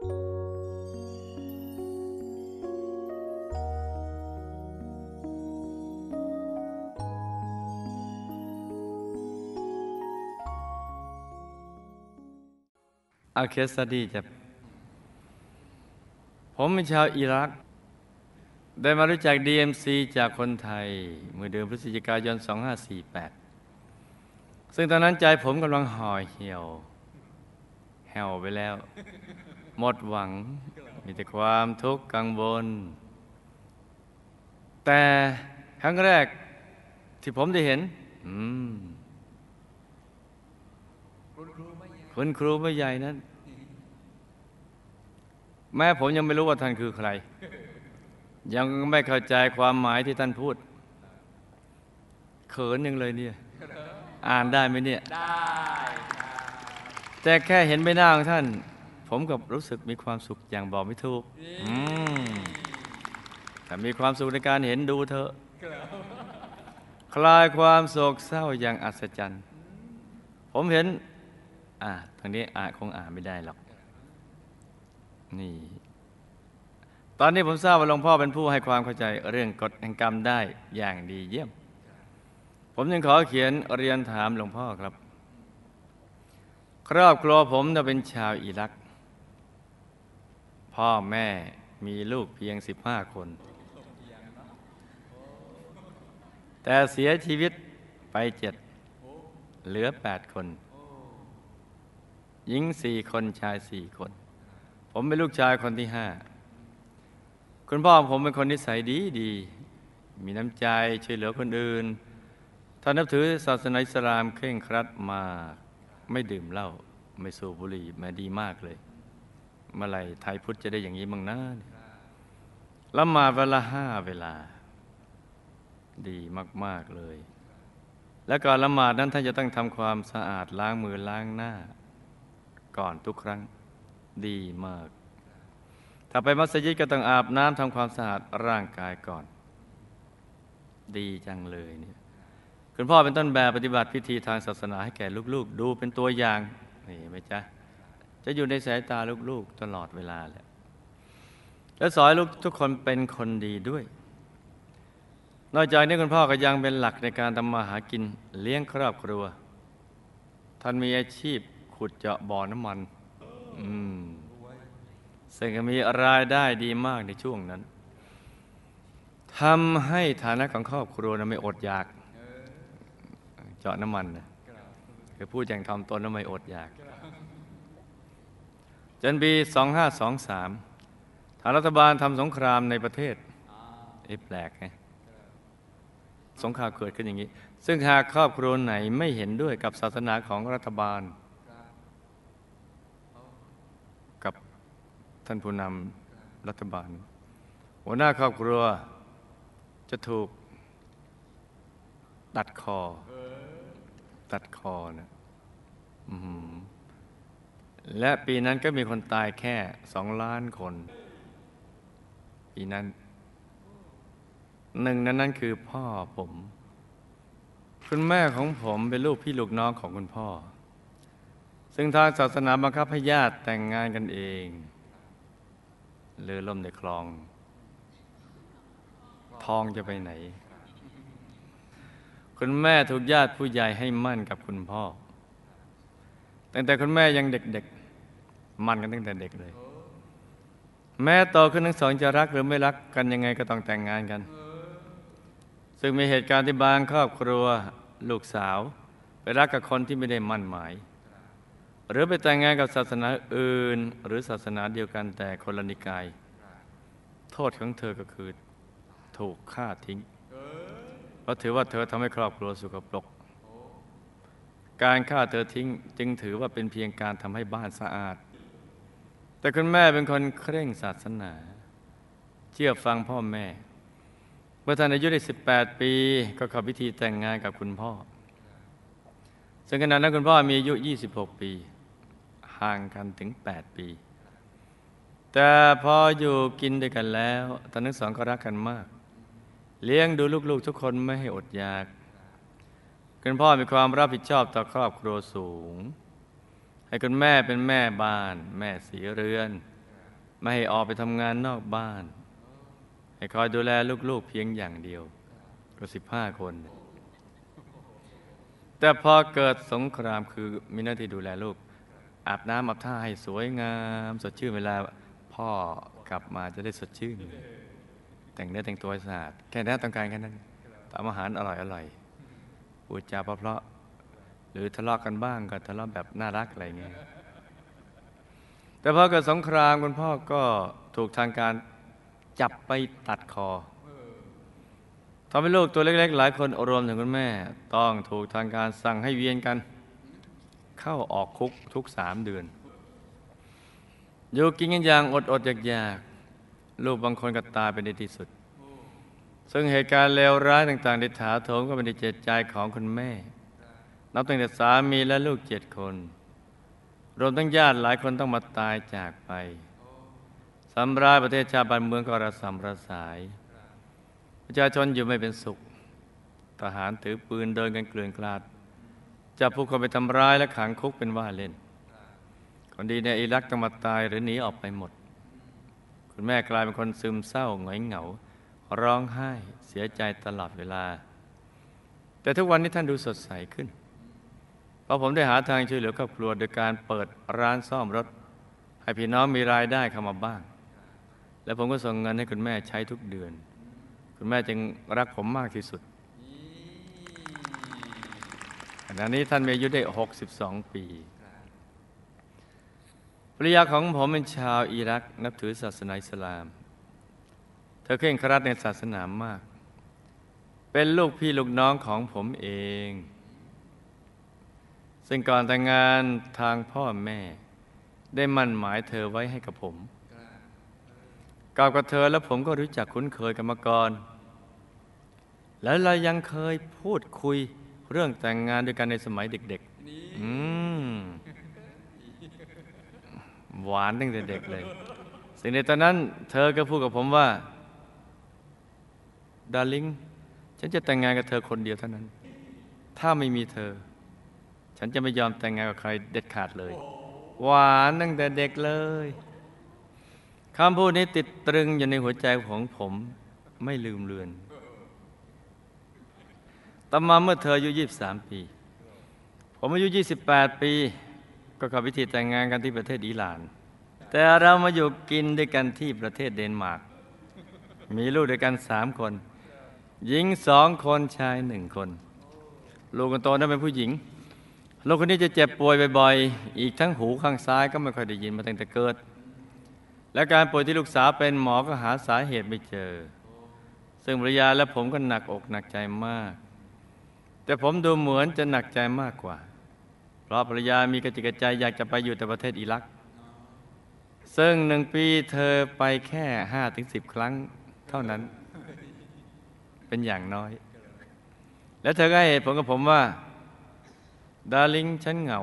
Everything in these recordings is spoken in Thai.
อาเคสดีจะผมเป็นชาวอิรัก ได้มารู้จัก DMC จากคนไทย เมื่อเดือนพฤศจิกายน 2548 ซึ่งตอนนั้นใจผมกำลังห่อเหี่ยว แห่วไปแล้ว หมดหวัง มีแต่ความทุกข์กังวล แต่ครั้งแรกที่ผมได้เห็น อืมคุณครูไม่ใหญ่นั้น แม้ผมยังไม่รู้ว่าท่านคือใคร ยังไม่เข้าใจความหมายที่ท่านพูด เขินยังเลยเนี่ย อ่านได้ไหมเนี่ย ได้ครับแต่แค่เห็นใบหน้าของท่าน ผมกับรู้สึกมีความสุขอย่างบอกไม่ถูกอืมแต่มีความสุขในการเห็นดูเธอะคลายความโศกเศร้าอย่างอัศจรรย์ ผมเห็น อ่าทางนี้อ่านคงอ่านไม่ได้หรอก นี่ ตอนนี้ผมทราบว่าหลวงพ่อเป็นผู้ให้ความเข้าใจเรื่องกฎแห่งกรรมได้อย่างดีเยี่ยม ผมจึงขอเขียนเรียนถามหลวงพ่อครับ ครอบครัวผมจะเป็นชาวอิรัก พ่อแม่มีลูกเพียงสิบห้าคน แต่เสียชีวิตไปเจ็ดเหลือแปดคน หญิงสี่คนชายสี่คน ผมเป็นลูกชายคนที่ห้าคุณพ่อผมเป็นคนนิสัยดีดี มีน้ำใจช่วยเหลือคนอื่นท่านนับถือศาสนาอิสลามเคร่งครัดมาก ไม่ดื่มเหล้าไม่สูบบุหรี่มาดีมากเลย เมื่อไหร่ไทยพุทธจะได้อย่างนี้มั้งนะละหมาดเวลาห้าเวลา ดีมาก ๆ เลย และก่อนละหมาดนั้นท่านจะต้องทำความสะอาดล้างมือล้างหน้า ก่อนทุกครั้งดีมาก ถ้าไปมัสยิดก็ต้องอาบน้ำทำความสะอาดร่างกายก่อน ดีจังเลยเนี่ยคุณพ่อเป็นต้นแบบปฏิบัติพิธีทางศาสนาให้แก่ลูกๆ ดูเป็นตัวอย่างนี่ไหมจ๊ะ จะอยู่ในสายตาลูกๆตลอดเวลาแหละและสอนลูกทุกคนเป็นคนดีด้วย นอกจากนี้คุณพ่อก็ยังเป็นหลักในการทำมาหากินเลี้ยงครอบครัว ท่านมีอาชีพขุดเจาะบ่อน้ำมัน อืมซึ่งก็มีรายได้ดีมากในช่วงนั้นทำให้ฐานะของครอบครัวนะไม่อดอยาก เจาะน้ำมันนะคือพูดอย่างทำตนแล้วไม่อดอยาก จนปี 2523 ทางรัฐบาลทำสงครามในประเทศเอ้แปลกไงสงครามเกิดขึ้นอย่างนี้ ซึ่งหากครอบครัวไหนไม่เห็นด้วยกับศาสนาของรัฐบาล กับท่านผู้นำรัฐบาล หัวหน้าครอบครัวจะถูกตัดคอ ตัดคอนะอื้อหือ และปีนั้นก็มีคนตายแค่สองล้านคน ปีนั้น หนึ่งนั้นนั่นคือพ่อผม คุณแม่ของผมเป็นลูกพี่ลูกน้องของคุณพ่อ ซึ่งทางศาสนาบังคับให้ญาติแต่งงานกันเองเรือล่มในคลอง ทองจะไปไหน คุณแม่ถูกญาติผู้ใหญ่ให้มั่นกับคุณพ่อตั้งแต่คุณแม่ยังเด็กๆ มั่นกันตั้งแต่เด็กเลย แม่โตขึ้นทั้งสองจะรักหรือไม่รักกันยังไงก็ต้องแต่งงานกัน ซึ่งมีเหตุการณ์ที่บางครอบครัวลูกสาว ไปรักกับคนที่ไม่ได้มั่นหมาย หรือไปแต่งงานกับศาสนาอื่น หรือศาสนาเดียวกันแต่คนละนิกาย โทษของเธอก็คือ ถูกฆ่าทิ้งเพราะถือว่าเธอทำให้ครอบครัวสุขปรกการฆ่าเธอทิ้งจึงถือว่าเป็นเพียงการทำให้บ้านสะอาด แต่คุณแม่เป็นคนเคร่งศาสนา เชื่อฟังพ่อแม่เมื่อท่านอายุได้ 18 ปี ก็เข้าพิธีแต่งงานกับคุณพ่อซึ่งขณะนั้นคุณพ่อมีอายุ 26 ปี ห่างกันถึง 8 ปี แต่พออยู่กินด้วยกันแล้วท่านทั้งสองก็รักกันมาก เลี้ยงดูลูกๆทุกคนไม่ให้อดอยาก คุณพ่อมีความรับผิดชอบต่อครอบครัวสูง ให้คุณแม่เป็นแม่บ้าน แม่สีเรือน ไม่ให้ออกไปทำงานนอกบ้าน ให้คอยดูแลลูกๆเพียงอย่างเดียวก็สิบห้าคน แต่พอเกิดสงครามคือมีหน้าที่ดูแลลูก อาบน้ำอาบท่าให้สวยงาม สดชื่นเวลาพ่อกลับมาจะได้สดชื่น แต่งเนื้อแต่งตัวสะอาด แค่นั้นต้องการแค่นั้นทำอาหารอร่อยอร่อยพูดจาเพราะ หรือทะเลาะกันบ้างก็ทะเลาะแบบน่ารักอะไรเงี้ยแต่พอเกิดสงครามคุณพ่อก็ถูกทางการจับไปตัดคอทำให้ลูกตัวเล็ก ๆ หลายคนรวมถึงคุณแม่ ต้องถูกทางการสั่งให้เวียนกัน เข้าออกคุกทุกสามเดือน อยู่กินกันอย่างอดอดๆอยากๆลูกบางคนก็ตายไปในที่สุด ซึ่งเหตุการณ์เลวร้ายต่างๆในถาโถมก็เป็นในเจตใจของคุณแม่ นับตั้งแต่สามีและลูกเจ็ดคน รวมทั้งญาติหลายคนต้องมาตายจากไปสำราญประเทศชาติบ้านเมืองก็ระสำระสาย ประชาชนอยู่ไม่เป็นสุข ทหารถือปืนเดินกันเกลื่อนกลาดจับผู้คนไปทำร้ายและขังคุกเป็นว่าเล่น คนดีในอิรักต้องมาตายหรือหนีออกไปหมด คุณแม่กลายเป็นคนซึมเศร้าหงอยเหงา ร้องไห้เสียใจตลอดเวลา แต่ทุกวันนี้ท่านดูสดใสขึ้น ราะผมได้หาทางช่วยเหลือครอบครัวโดยการเปิดร้านซ่อมรถ ให้พี่น้องมีรายได้เข้ามาบ้าง และผมก็ส่งเงินให้คุณแม่ใช้ทุกเดือน คุณแม่จึงรักผมมากที่สุดขณะนี้ท่านมีอายุได้ 62 ปีภรรยาของผมเป็นชาวอิรักนับถือศาสนาอิสลาม เธอเคร่งครัดในศาสนามาก เป็นลูกพี่ลูกน้องของผมเอง ซึ่งก่อนแต่งงานทางพ่อแม่ ได้มั่นหมายเธอไว้ให้กับผมกับกับเธอแล้วผมก็รู้จักคุ้นเคยกันมาก่อน แล้วเรายังเคยพูดคุยเรื่องแต่งงานด้วยกันในสมัยเด็กๆอืมหวานตั้งแต่เด็กเลย สิ่งในตอนนั้น เธอก็พูดกับผมว่าดาริงฉันจะแต่งงานกับเธอคนเดียวเท่านั้น ถ้าไม่มีเธอ ฉันจะไม่ยอมแต่งงานกับใครเด็ดขาดเลย หวานตั้งแต่เด็กเลยคำพูดนี้ติดตรึงอยู่ในหัวใจของผมไม่ลืมเลือนต่อมาเมื่อเธออายุ 23 ปี ผมอายุ 28 ปี ก็เข้าพิธีแต่งงานกันที่ประเทศอิหร่าน แต่เรามาอยู่กินด้วยกันที่ประเทศเดนมาร์ก มีลูกด้วยกันสามคน หญิงสองคนชายหนึ่งคน ลูกคนโตนั้นเป็นผู้หญิง ลูกคนนี้จะเจ็บป่วยบ่อยๆ อีกทั้งหูข้างซ้ายก็ไม่ค่อยได้ยินมาตั้งแต่เกิด และการป่วยที่ลูกสาวเป็นหมอก็หาสาเหตุไม่เจอ ซึ่งภรรยาและผมก็หนักอกหนักใจมาก แต่ผมดูเหมือนจะหนักใจมากกว่า เพราะภรรยามีกระจิกกระใจอยากจะไปอยู่แต่ประเทศอิรัก ซึ่งหนึ่งปีเธอไปแค่ห้าถึงสิบครั้งเท่านั้น เป็นอย่างน้อย แล้วเธอก็ให้เหตุผลกับผมว่า ดาริงฉันเหงา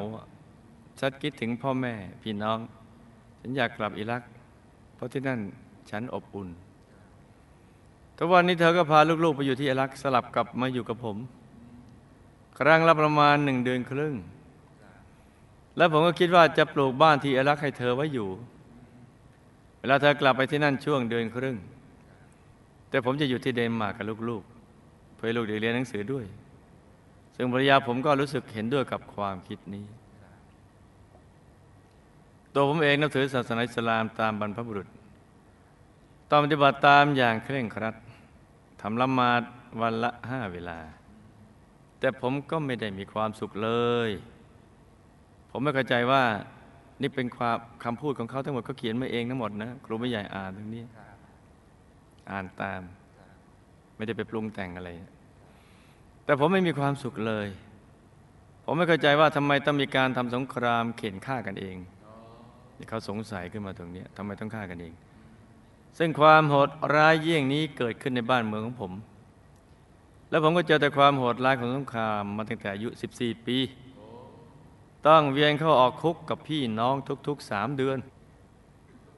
ฉันคิดถึงพ่อแม่พี่น้อง ฉันอยากกลับอิรัก เพราะที่นั่นฉันอบอุ่น ทุกวันนี้เธอก็พาลูกๆไปอยู่ที่อิรักสลับกลับมาอยู่กับผม ครั้งละประมาณหนึ่งเดือนครึ่ง แล้วผมก็คิดว่าจะปลูกบ้านที่อิรักให้เธอไว้อยู่ เวลาเธอกลับไปที่นั่นช่วงเดือนครึ่ง แต่ผมจะอยู่ที่เดนมาร์กกับลูกๆ เพื่อลูกได้เรียนหนังสือด้วย ซึ่งภรรยาผมก็รู้สึกเห็นด้วยกับความคิดนี้ ตัวผมเองนับถือศาสนาอิสลามตามบรรพบุรุษต้องปฏิบัติตามอย่างเคร่งครัดทำละหมาดวันละห้าเวลา แต่ผมก็ไม่ได้มีความสุขเลย ผมไม่เข้าใจว่านี่เป็นความคำพูดของเขาทั้งหมดเขาเขียนมาเองทั้งหมดนะครูไม่ใหญ่อ่านตรงนี้ อ่านตาม ไม่ได้ไปปรุงแต่งอะไร แต่ผมไม่มีความสุขเลย ผมไม่เข้าใจว่าทำไมต้องมีการทำสงครามเข็นฆ่ากันเองที่เขาสงสัยขึ้นมาตรงนี้ทำไมต้องฆ่ากันเอง ซึ่งความโหดร้ายเยี่ยงนี้เกิดขึ้นในบ้านเมืองของผม แล้วผมก็เจอแต่ความโหดร้ายของสงครามมาตั้งแต่อายุ 14 ปี ต้องเวียนเข้าออกคุกกับพี่น้องทุกๆสามเดือน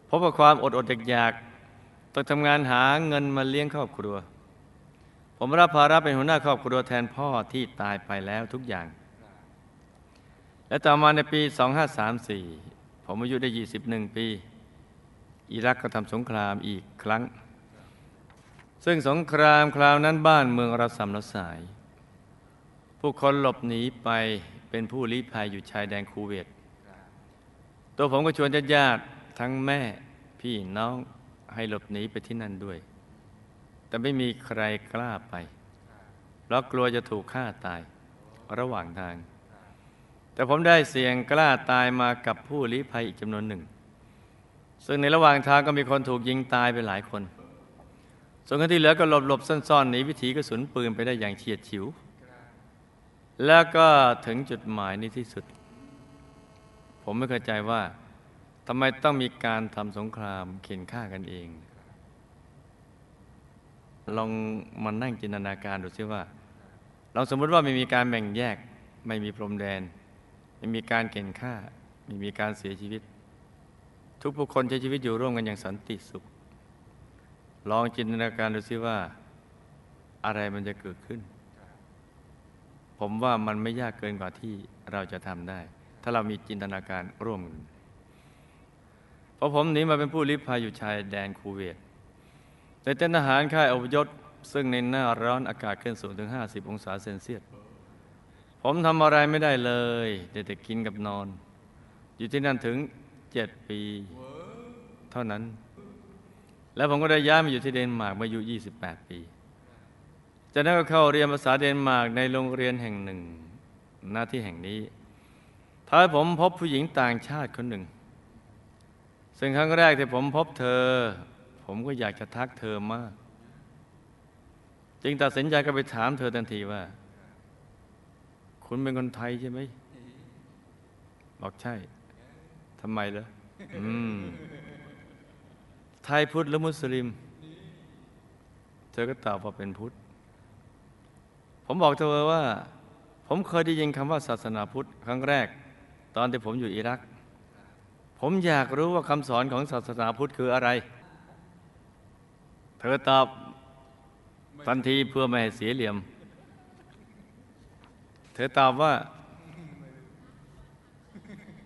พบกับความอดอดอยากๆต้องทำงานหาเงินมาเลี้ยงครอบครัว ผมรับภาระเป็นหัวหน้าครอบครัวแทนพ่อที่ตายไปแล้วทุกอย่าง และต่อมาในปี 2534 ผมอายุได้ 21 ปี อิรักก็ทำสงครามอีกครั้ง ซึ่งสงครามคราวนั้นบ้านเมืองเระสำระสาย ผู้คนหลบหนีไปเป็นผู้ลี้ภัยอยู่ชายแดนคูเวต ตัวผมก็ชวนญาติทั้งแม่พี่น้องให้หลบหนีไปที่นั่นด้วย แต่ไม่มีใครกล้าไป เพราะกลัวจะถูกฆ่าตายระหว่างทาง แต่ผมได้เสี่ยงกล้าตายมากับผู้ลี้ภัยอีกจำนวนหนึ่ง ซึ่งในระหว่างทางก็มีคนถูกยิงตายไปหลายคน ส่วนคนที่เหลือก็หลบหลบๆซ่อนๆหนีวิถีกระสุนปืนไปได้อย่างเฉียดฉิว แล้วก็ถึงจุดหมายในที่สุด ผมไม่เข้าใจว่าทำไมต้องมีการทำสงครามเข็นฆ่ากันเอง ลองมานั่งจินตนาการดูซิว่า เราสมมติว่าไม่มีการแบ่งแยก ไม่มีพรมแดน ไม่มีการเข็นฆ่า ไม่มีการเสียชีวิต ทุกผู้คนใช้ชีวิตอยู่ร่วมกันอย่างสันติสุข ลองจินตนาการดูซิว่า อะไรมันจะเกิดขึ้น ผมว่ามันไม่ยากเกินกว่าที่เราจะทำได้ ถ้าเรามีจินตนาการร่วมกันเพราะผมหนีมาเป็นผู้ลี้ภัยอยู่ชายแดนคูเวต ในเต้นทหารค่ายอพยพซึ่งในหน้าร้อนอากาศขึ้นสูงถึง 50 องศาเซนเซียส ผมทำอะไรไม่ได้เลยได้แต่กินกับนอน อยู่ที่นั่นถึงเจ็ดปี เท่านั้น แล้วผมก็ได้ย้ายมาอยู่ที่เดนมาร์กเมื่ออายุ 28 ปีจากนั้นก็เข้าเรียนภาษาเดนมาร์กในโรงเรียนแห่งหนึ่ง หน้าที่แห่งนี้ท้ายผมพบผู้หญิงต่างชาติคนหนึ่ง ซึ่งครั้งแรกที่ผมพบเธอ ผมก็อยากจะทักเธอมาก จึงตัดสินใจก็ไปถามเธอทันทีว่า คุณเป็นคนไทยใช่ไหมบอกใช่ทำไมเหรออืมไทยพุทธหรือมุสลิม เธอก็ตอบว่าเป็นพุทธ ผมบอกเธอว่า ผมเคยได้ยินคำว่าศาสนาพุทธครั้งแรก ตอนที่ผมอยู่อิรัก ผมอยากรู้ว่าคำสอนของศาสนาพุทธคืออะไร เธอตอบทันทีเพื่อไม่ให้เสียเหลี่ยม เธอตอบว่า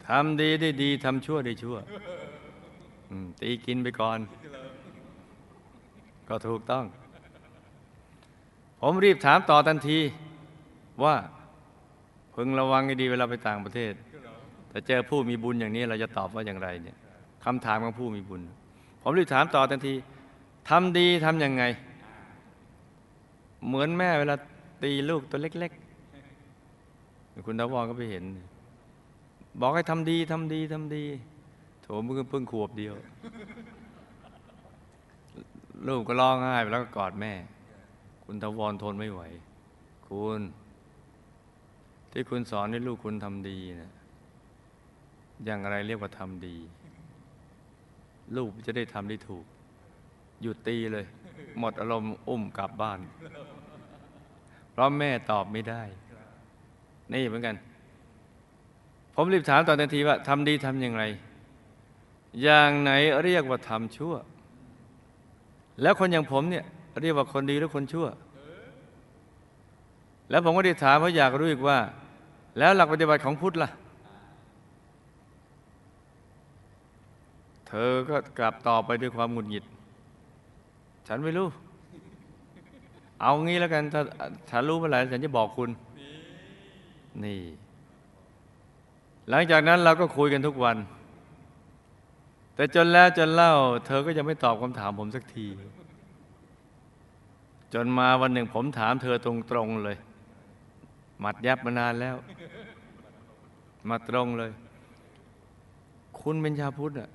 ทำดีได้ดีทำชั่วได้ชั่วตีกินไปก่อน ก็ถูกต้อง ผมรีบถามต่อทันที ว่าพึงระวังให้ดีเวลาไปต่างประเทศ แต่เจอผู้มีบุญอย่างนี้เราจะตอบว่าอย่างไรเนี่ยคำถามของผู้มีบุญ ผมรีบถามต่อทันที ทำดีทำยังไง เหมือนแม่เวลาตีลูกตัวเล็ก ๆ คุณทวรก็ไปเห็น บอกให้ทำดีทำดีทำดี โถมึงเพิ่งขวบเดียว ลูกก็ร้องไห้ไปแล้วก็กอดแม่ คุณทวรทนไม่ไหว คุณ ที่คุณสอนให้ลูกคุณทำดีนะอย่างไรเรียกว่าทำดี ลูกจะได้ทำได้ถูก หยุดตีเลย หมดอารมณ์อุ้มกลับบ้าน เพราะแม่ตอบไม่ได้ นี่เหมือนกัน ผมรีบถามตอนทันทีว่าทำดีทำอย่างไร อย่างไหนเรียกว่าทำชั่ว แล้วคนอย่างผมเนี่ยเรียกว่าคนดีหรือคนชั่ว แล้วผมก็ได้ถามเพราะอยากรู้อีกว่า แล้วหลักปฏิบัติของพุทธล่ะเธอก็กลับต่อบไปด้วยความหงุดหงิด ฉันไม่รู้ เอางี้แล้วกันถ้าฉันรู้เมื่อไหร่ฉันจะบอกคุณ นี่ หลังจากนั้นเราก็คุยกันทุกวัน แต่จนแล้วจนเล่า เธอก็ยังไม่ตอบคำถามผมสักที จนมาวันหนึ่งผมถามเธอตรงๆเลย หมัดยับมานานแล้ว มาตรงเลย คุณเป็นชาวพุทธอะ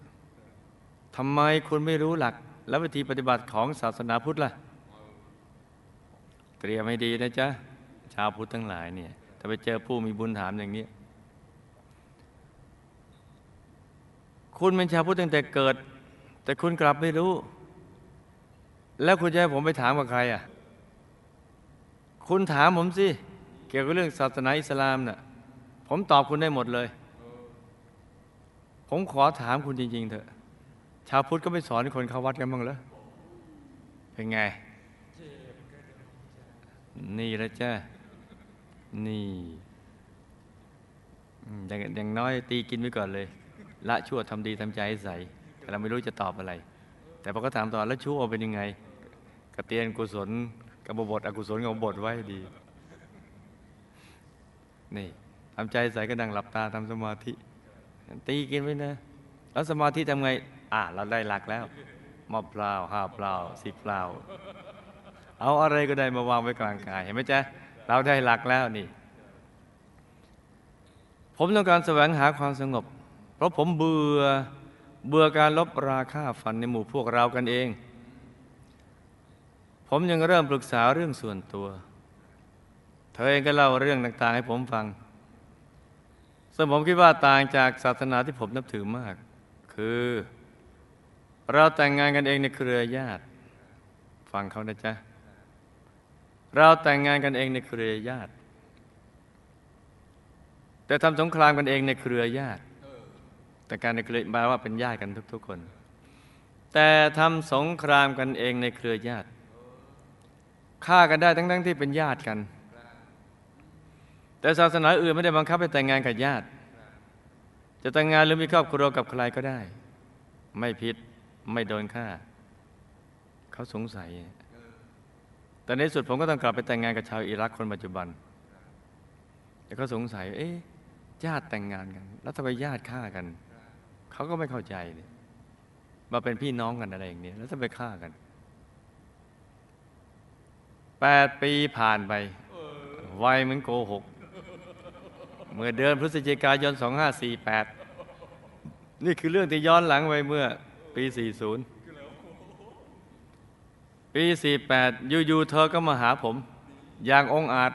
ทำไมคุณไม่รู้หลัก และวิธีปฏิบัติของศาสนาพุทธล่ะ เตรียมให้ดีนะจ๊ะ ชาวพุทธทั้งหลายเนี่ย ถ้าไปเจอผู้มีบุญถามอย่างนี้ คุณเป็นชาวพุทธตั้งแต่เกิด แต่คุณกลับไม่รู้ แล้วคุณจะให้ผมไปถามกับใครอะ คุณถามผมสิ เกี่ยวกับเรื่องศาสนาอิสลามน่ะ ผมตอบคุณได้หมดเลย ผมขอถามคุณจริง ๆ เถอะ ชาวพุทธก็ไม่สอนคนเข้าวัดกันบ้างเหรอเป็นไง นี่แล้วจ้านี่อย่างอย่างน้อยตีกินไว้ก่อนเลย ละชั่วทำดีทำใจให้ใสเราไม่รู้จะตอบอะไร แต่พอเขาถามต่อแล้วชั่วเป็นยังไงกระเตียนกุศลกับบทอกุศลกับบทไว้ดี นี่ทำใจใส่ก็นั่งหลับตาทำสมาธิ ตีกินไว้นะ แล้วสมาธิทำไง อะเราได้หลักแล้วมอบเปล่าห้าเปล่าสิบเปล่าเอาอะไรก็ได้มาวางไว้กลางกายเห็นไหมจ๊ะเราได้หลักแล้วนี่ ผมต้องการแสวงหาความสงบ เพราะผมเบื่อเบื่อการลบราค่าฟันในหมู่พวกเรากันเอง ผมยังเริ่มปรึกษาเรื่องส่วนตัว เธอเองก็เล่าเรื่องต่างๆให้ผมฟังซึ่งผมคิดว่าต่างจากศาสนาที่ผมนับถือมาก คือ เราแต่งงานกันเองในเครือญาติ ฟังเขานะจ๊ะ เราแต่งงานกันเองในเครือญาติ แต่ทำสงครามกันเองในเครือญาติ แต่การในเครือแปลว่าเป็นญาติกันทุก ๆคน แต่ทำสงครามกันเองในเครือญาติฆ่ากันได้ทั้งๆที่เป็นญาติกัน แต่ศาสนาอื่นไม่ได้บังคับให้แต่งงานกับญาติ จะแต่งงานหรือมีครอบครัวกับใครก็ได้ ไม่ผิด ไม่โดนฆ่า เขาสงสัย แต่ในที่สุดผมก็ต้องกลับไปแต่งงานกับชาวอิรักคนปัจจุบัน แต่เขาสงสัย เอ๊ะญาติแต่งงานกัน แล้วทำไมญาติฆ่ากัน เขาก็ไม่เข้าใจเลยมาเป็นพี่น้องกันอะไรอย่างนี้ แล้วทำไมฆ่ากันแปดปีผ่านไปไวเหมือนโกหก เมื่อเดือนพฤศจิกายน 2548 นี่คือเรื่องที่ย้อนหลังไปเมื่อ ปี 40 ปี 48 อยู่ๆเธอก็มาหาผม อย่างองอาจ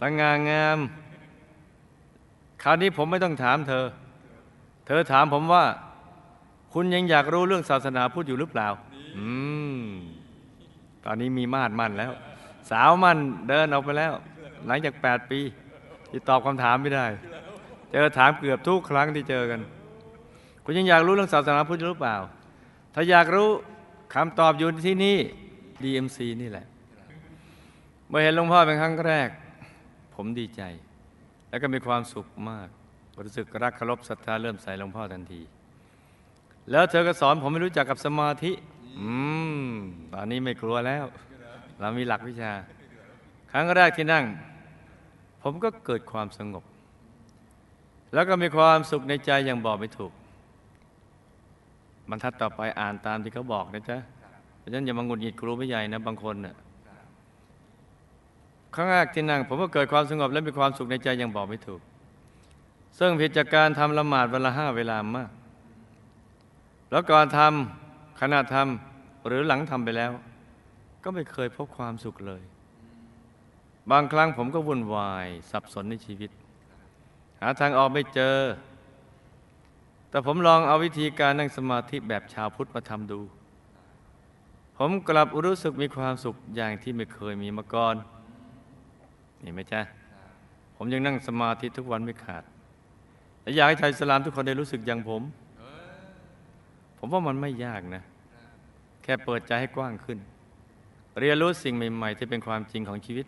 สง่างาม คราวนี้ผมไม่ต้องถามเธอ เธอถามผมว่า คุณยังอยากรู้เรื่องศาสนาพูดอยู่หรือเปล่า อืม ตอนนี้มีมาดมั่นแล้ว สาวมั่นเดินออกไปแล้ว หลังจาก 8 ปีที่ตอบคำถามไม่ได้ เจอถามเกือบทุกครั้งที่เจอกัน คุณยังอยากรู้เรื่องศาสนาพุทธหรือเปล่า ถ้าอยากรู้คำตอบอยู่ที่นี่ DMC นี่แหละ เมื่อเห็นหลวงพ่อเป็นครั้งแรก ผมดีใจ แล้วก็มีความสุขมากรู้สึกรักเคารพศรัทธาเริ่มใส่หลวงพ่อทันที แล้วเธอก็สอนผมไม่รู้จักกับสมาธิ อืม ตอนนี้ไม่กลัวแล้ว เรามีหลักวิชา ครั้งแรกที่นั่ง ผมก็เกิดความสงบ แล้วก็มีความสุขในใจอย่างบอกไม่ถูก บรรทัดต่อไปอ่านตามที่เขาบอกนะจ๊ะเพราะฉะนั้นอย่ามางุดหงิดครูไม่ใหญ่นะ บางคนน่ะครั้งแรกที่นั่ง ผมก็เกิดความสงบและมีความสุขในใจอย่างบอกไม่ถูก ซึ่งผิดจากการทำละหมาดวันละห้าเวลามาก แล้วก่อนทำขณะทำหรือหลังทำไปแล้ว ก็ไม่เคยพบความสุขเลย บางครั้งผมก็วุ่นวาย สับสนในชีวิต หาทางออกไม่เจอ แต่ผมลองเอาวิธีการนั่งสมาธิแบบชาวพุทธมาทำดู ผมกลับรู้สึกมีความสุขอย่างที่ไม่เคยมีมาก่อนนี่ไหมจ๊ะผมยังนั่งสมาธิทุกวันไม่ขาดและอยากให้ชาวอิสลามทุกคนได้รู้สึกอย่างผม ผมว่ามันไม่ยากนะ แค่เปิดใจให้กว้างขึ้น เรียนรู้สิ่งใหม่ๆ ที่เป็นความจริงของชีวิต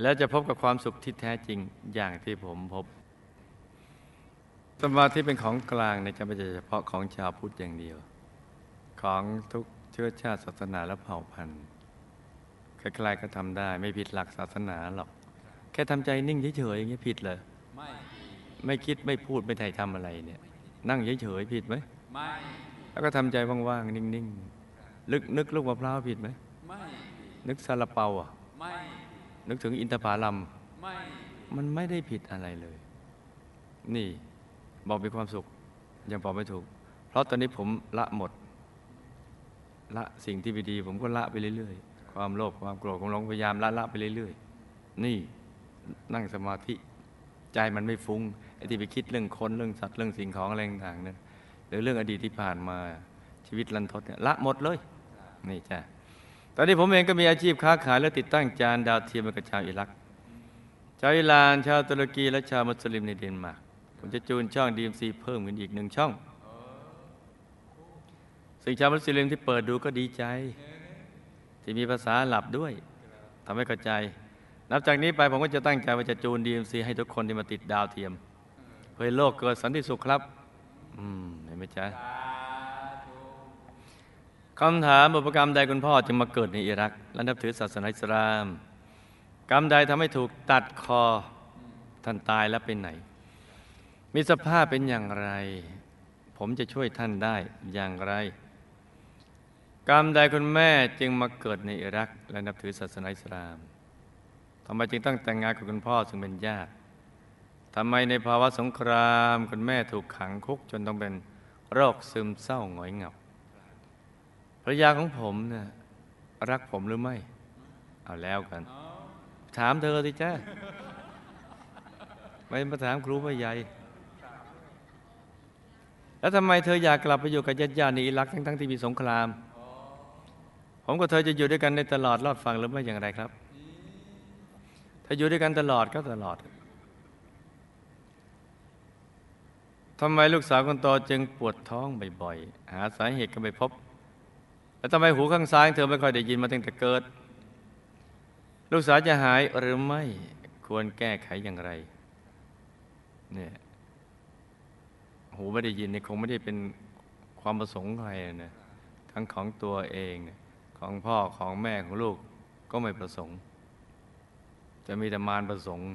แล้วจะพบกับความสุขที่แท้จริงอย่างที่ผมพบ สมาธิเป็นของกลางในจำเป็นเฉพาะของชาวพุทธอย่างเดียว ของทุกเชื้อชาติศาสนาและเผ่าพันธุ์ใครๆก็ทำได้ไม่ผิดหลักศาสนาหรอก แค่ทำใจนิ่งเฉยๆอย่างนี้ผิดเลยไม่ไม่คิดไม่พูดไม่ถ่ายทำอะไรเนี่ย นั่งเฉยๆผิดไหมไม่แล้วก็ทำใจว่างๆนิ่งๆลึกนึกลูกมะพร้าวผิดไหมไม่นึกซาลาเปาอะไม่นึกถึงอินทผลัมไม่มันไม่ได้ผิดอะไรเลย นี่ บอกมีความสุขยังบอกไม่ถูก เพราะตอนนี้ผมละหมด ละสิ่งที่ไม่ดี ผมก็ละไปเรื่อยๆ ความโลภความโกรธความหลงพยายามละละไปเรื่อยๆ นี่นั่งสมาธิใจมันไม่ฟุง้งไอ้ที่ไปคิดเรื่องคนเรื่องสัตว์เรื่องสิ่งของอะไรต่างๆเนี่ยหรือเรื่องอดีตที่ผ่านมาชีวิตลันทดเนี่ยละหมดเลยนี่จ้ะตอนนี้ผมเองก็มีอาชีพค้าขายและติดตั้งจานดาวเทียมให้กับชาวอิรักชาวอิหร่านชาวตุรกีและชาวมุสลิมในเดนมาร์ก ผมจะจูนช่อง DMC เพิ่มขึ้นอีกหนึ่งช่อง ซึ่งชาวมุสลิมที่เปิดดูก็ดีใจ ที่มีภาษาหลับด้วยทำให้เข้าใจ นับจากนี้ไปผมก็จะตั้งใจว่าจะจูน DMC ให้ทุกคนที่มาติดดาวเทียมเพื่อโลกเกิดสันติสุขครับอืมเห็นไหมจ๊ะคำถามบุพกรรมใดคุณพ่อจึงมาเกิดในอิรัก และนับถือศาสนาอิสลาม กรรมใดทำให้ถูกตัดคอท่านตายแล้วไปไหน มีสภาพเป็นอย่างไร ผมจะช่วยท่านได้อย่างไร กรรมใดคุณแม่จึงมาเกิดในอิรักและนับถือศาสนาอิสลามทำไมจึงต้องแต่งงานกับคุณพ่อซึ่งเป็นญาติทำไมในภาวะสงครามคุณแม่ถูกขังคุกจนต้องเป็นโรคซึมเศร้าหงอยเหงาภรรยาของผมเนี่ยรักผมหรือไม่ เอาแล้วกัน ถามเธอสิจ้าไม่มาถามครูพ่อใหญ่ แล้วทำไมเธออยากกลับไปอยู่กับญาติญาติในอิรักทั้งๆที่มีสงคราม ผมกับเธอจะอยู่ด้วยกันในตลอดรอดฟังหรือไม่อย่างไรครับ ถ้าอยู่ด้วยกันตลอดก็ตลอดทำไมลูกสาวคนโตจึงปวดท้องบ่อยๆ หาสาเหตุก็ไม่พบ แล้วทำไมหูข้างซ้ายเธอไม่ค่อยได้ยินมาตั้งแต่เกิด ลูกสาวจะหายหรือไม่ควรแก้ไขอย่างไร เนี่ย หูไม่ได้ยินนี่คงไม่ได้เป็นความประสงค์ใครนะทั้งของตัวเองเนี่ยของพ่อของแม่ของลูกก็ไม่ประสงค์ จะมีแต่มารประสงค์